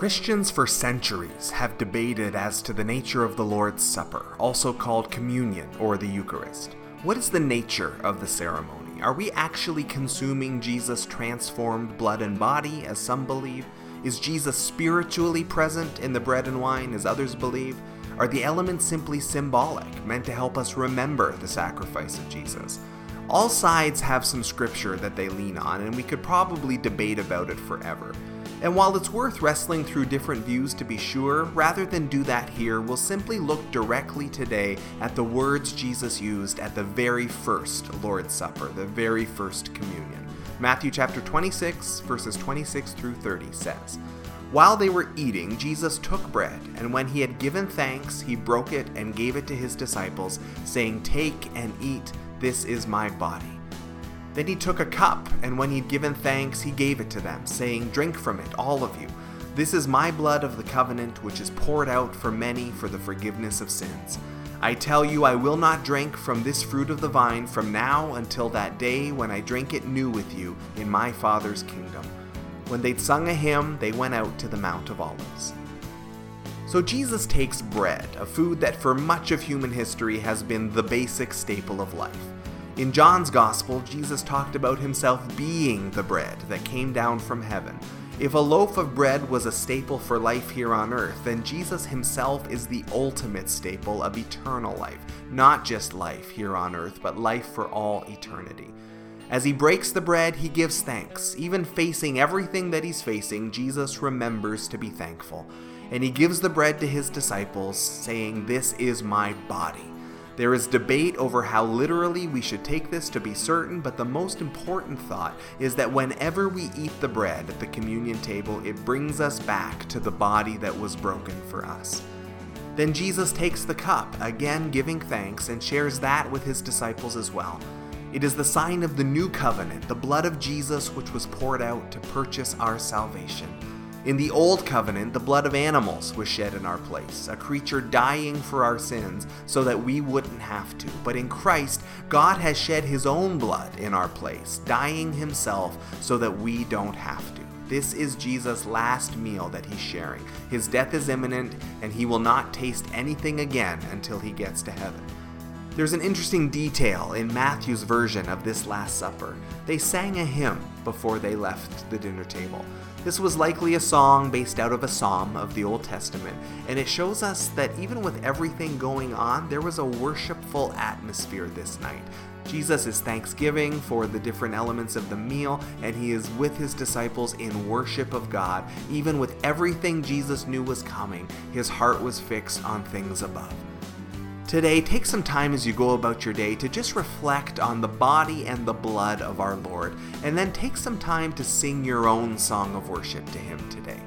Christians for centuries have debated as to the nature of the Lord's Supper, also called communion or the Eucharist. What is the nature of the ceremony? Are we actually consuming Jesus' transformed blood and body, as some believe? Is Jesus spiritually present in the bread and wine, as others believe? Are the elements simply symbolic, meant to help us remember the sacrifice of Jesus? All sides have some scripture that they lean on, and we could probably debate about it forever. And while it's worth wrestling through different views to be sure, rather than do that here, we'll simply look directly today at the words Jesus used at the very first Lord's Supper, the very first communion. Matthew chapter 26, verses 26 through 30 says, While they were eating, Jesus took bread, and when he had given thanks, he broke it and gave it to his disciples, saying, Take and eat, this is my body. Then he took a cup, and when he'd given thanks, he gave it to them, saying, Drink from it, all of you. This is my blood of the covenant, which is poured out for many for the forgiveness of sins. I tell you, I will not drink from this fruit of the vine from now until that day when I drink it new with you in my Father's kingdom. When they'd sung a hymn, they went out to the Mount of Olives. So Jesus takes bread, a food that for much of human history has been the basic staple of life. In John's Gospel, Jesus talked about himself being the bread that came down from heaven. If a loaf of bread was a staple for life here on earth, then Jesus himself is the ultimate staple of eternal life. Not just life here on earth, but life for all eternity. As he breaks the bread, he gives thanks. Even facing everything that he's facing, Jesus remembers to be thankful. And he gives the bread to his disciples, saying, This is my body. There is debate over how literally we should take this to be certain, but the most important thought is that whenever we eat the bread at the communion table, it brings us back to the body that was broken for us. Then Jesus takes the cup, again giving thanks, and shares that with his disciples as well. It is the sign of the new covenant, the blood of Jesus which was poured out to purchase our salvation. In the Old Covenant, the blood of animals was shed in our place, a creature dying for our sins so that we wouldn't have to. But in Christ, God has shed his own blood in our place, dying himself so that we don't have to. This is Jesus' last meal that he's sharing. His death is imminent, and he will not taste anything again until he gets to heaven. There's an interesting detail in Matthew's version of this Last Supper. They sang a hymn before they left the dinner table. This was likely a song based out of a psalm of the Old Testament, and it shows us that even with everything going on, there was a worshipful atmosphere this night. Jesus is thanksgiving for the different elements of the meal, and he is with his disciples in worship of God. Even with everything Jesus knew was coming, his heart was fixed on things above. Today, take some time as you go about your day to just reflect on the body and the blood of our Lord, and then take some time to sing your own song of worship to Him today.